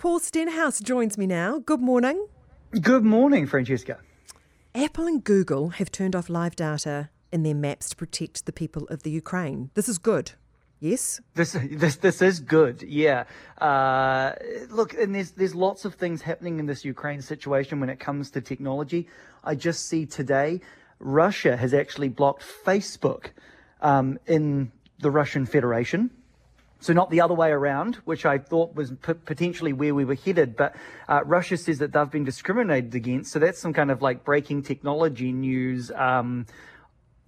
Paul Stenhouse joins me now. Good morning. Good morning, Francesca. Apple and Google have turned off live data in their maps to protect the people of the Ukraine. This is good. Yes. This this this is good. Yeah. Uh, look, and there's there's lots of things happening in this Ukraine situation when it comes to technology. I just see today Russia has actually blocked Facebook um, in the Russian Federation. So not the other way around, which I thought was p- potentially where we were headed. But uh, Russia says that they've been discriminated against. So that's some kind of like breaking technology news um,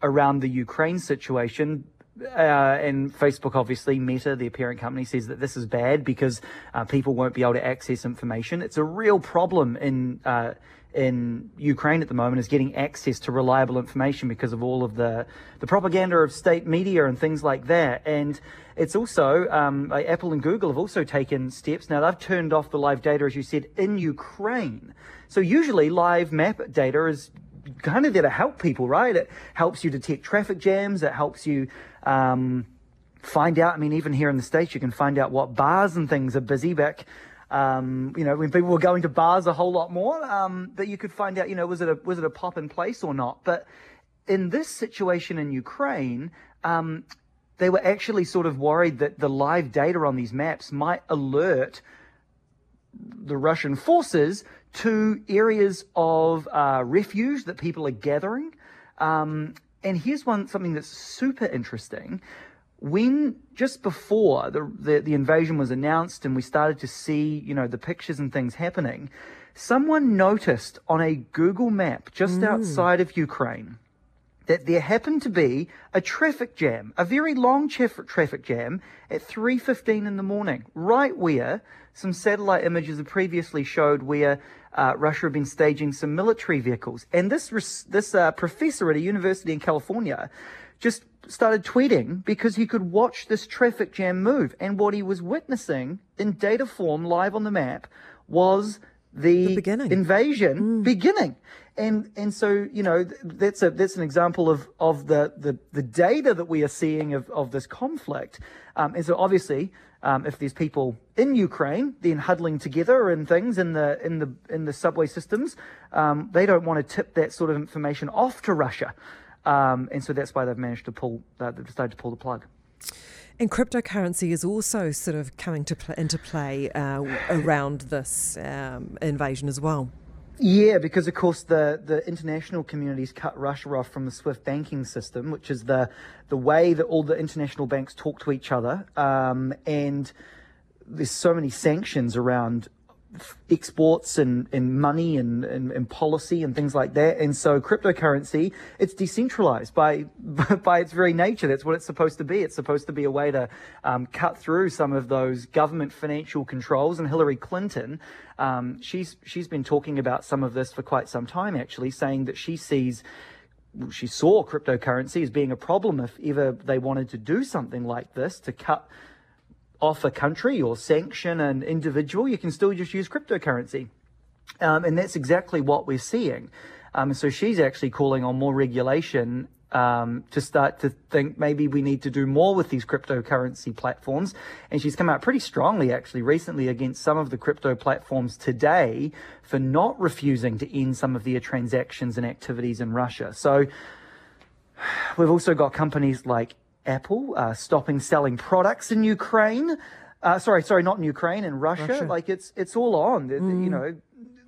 around the Ukraine situation. Uh, and Facebook, obviously, Meta, their parent company, says that this is bad because uh, people won't be able to access information. It's a real problem in uh, in Ukraine at the moment is getting access to reliable information because of all of the the propaganda of state media and things like that. And it's also um, Apple and Google have also taken steps. Now they've turned off the live data, as you said, in Ukraine. So usually live map data is kind of there to help people, right? It helps you detect traffic jams. It helps you um, find out. I mean, even here in the states, you can find out what bars and things are busy. Back, um, you know, when people were going to bars a whole lot more, um, that you could find out, you know, was it a was it a pop in place or not? But in this situation in Ukraine, um, they were actually sort of worried that the live data on these maps might alert the Russian forces to areas of uh, refuge that people are gathering. Um, and here's one something that's super interesting. When just before the, the, the invasion was announced and we started to see, you know, the pictures and things happening, someone noticed on a Google map just mm. outside of Ukraine that there happened to be a traffic jam, a very long traffic jam at 3:15 in the morning, right where some satellite images have previously showed where uh, Russia had been staging some military vehicles. And this this uh, professor at a university in California just started tweeting because he could watch this traffic jam move, and what he was witnessing in data form live on the map was the, the invasion mm. beginning and and so you know that's a that's an example of of the the, the data that we are seeing of, of this conflict um, and so obviously um, if there's people in Ukraine then huddling together and things in the in the in the subway systems um, they don't want to tip that sort of information off to Russia um, and so that's why they've managed to pull uh, they've decided to pull the plug. And cryptocurrency is also sort of coming to pl- into play uh, around this um, invasion as well. Yeah, because of course the, the international communities cut Russia off from the SWIFT banking system, which is the the way that all the international banks talk to each other. Um, and there's so many sanctions around exports and, and money and, and, and, policy and things like that. And so cryptocurrency, it's decentralized by, by its very nature. That's what it's supposed to be. It's supposed to be a way to um, cut through some of those government financial controls. And Hillary Clinton, um, she's, she's been talking about some of this for quite some time, actually, saying that she sees she saw cryptocurrency as being a problem if ever they wanted to do something like this to cut off a country or sanction an individual, you can still just use cryptocurrency. Um, and that's exactly what we're seeing. Um, so she's actually calling on more regulation um, to start to think maybe we need to do more with these cryptocurrency platforms. And she's come out pretty strongly, actually, recently against some of the crypto platforms today for not refusing to end some of their transactions and activities in Russia. So we've also got companies like Apple uh, stopping selling products in Ukraine. Uh, sorry, sorry, not in Ukraine, in Russia. Russia. Like it's it's all on. Mm. You know,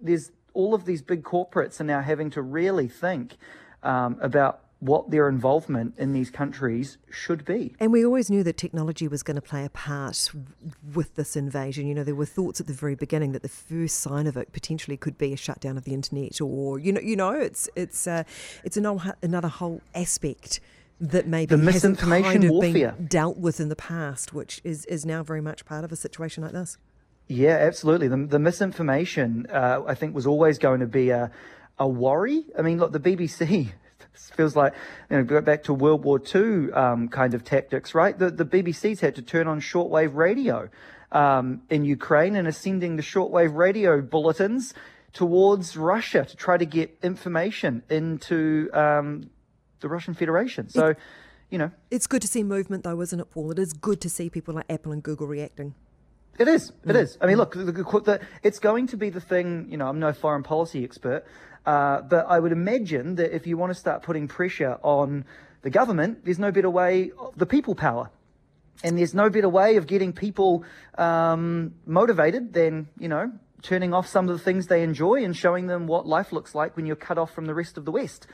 there's all of these big corporates are now having to really think um, about what their involvement in these countries should be. And we always knew that technology was going to play a part with this invasion. You know, there were thoughts at the very beginning that the first sign of it potentially could be a shutdown of the internet, or you know, you know, it's it's uh, it's another another whole aspect that maybe the misinformation kind of warfare been dealt with in the past, which is, is now very much part of a situation like this. Yeah, absolutely. The, the misinformation, uh, I think, was always going to be a, a worry. I mean, look, the BBC feels like, you know, go back to World War II um, kind of tactics, right? The, the BBC's had to turn on shortwave radio um, in Ukraine and are sending the shortwave radio bulletins towards Russia to try to get information into um, the Russian Federation. So, it, you know. It's good to see movement, though, isn't it, Paul? It is good to see people like Apple and Google reacting. It is. It is. I mean, look, the, the, the, it's going to be the thing. You know, I'm no foreign policy expert, uh, but I would imagine that if you want to start putting pressure on the government, there's no better way. The people power, and there's no better way of getting people um, motivated than you know turning off some of the things they enjoy and showing them what life looks like when you're cut off from the rest of the West.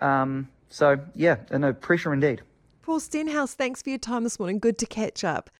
Um, so yeah, no pressure indeed. Paul Stenhouse, thanks for your time this morning. Good to catch up.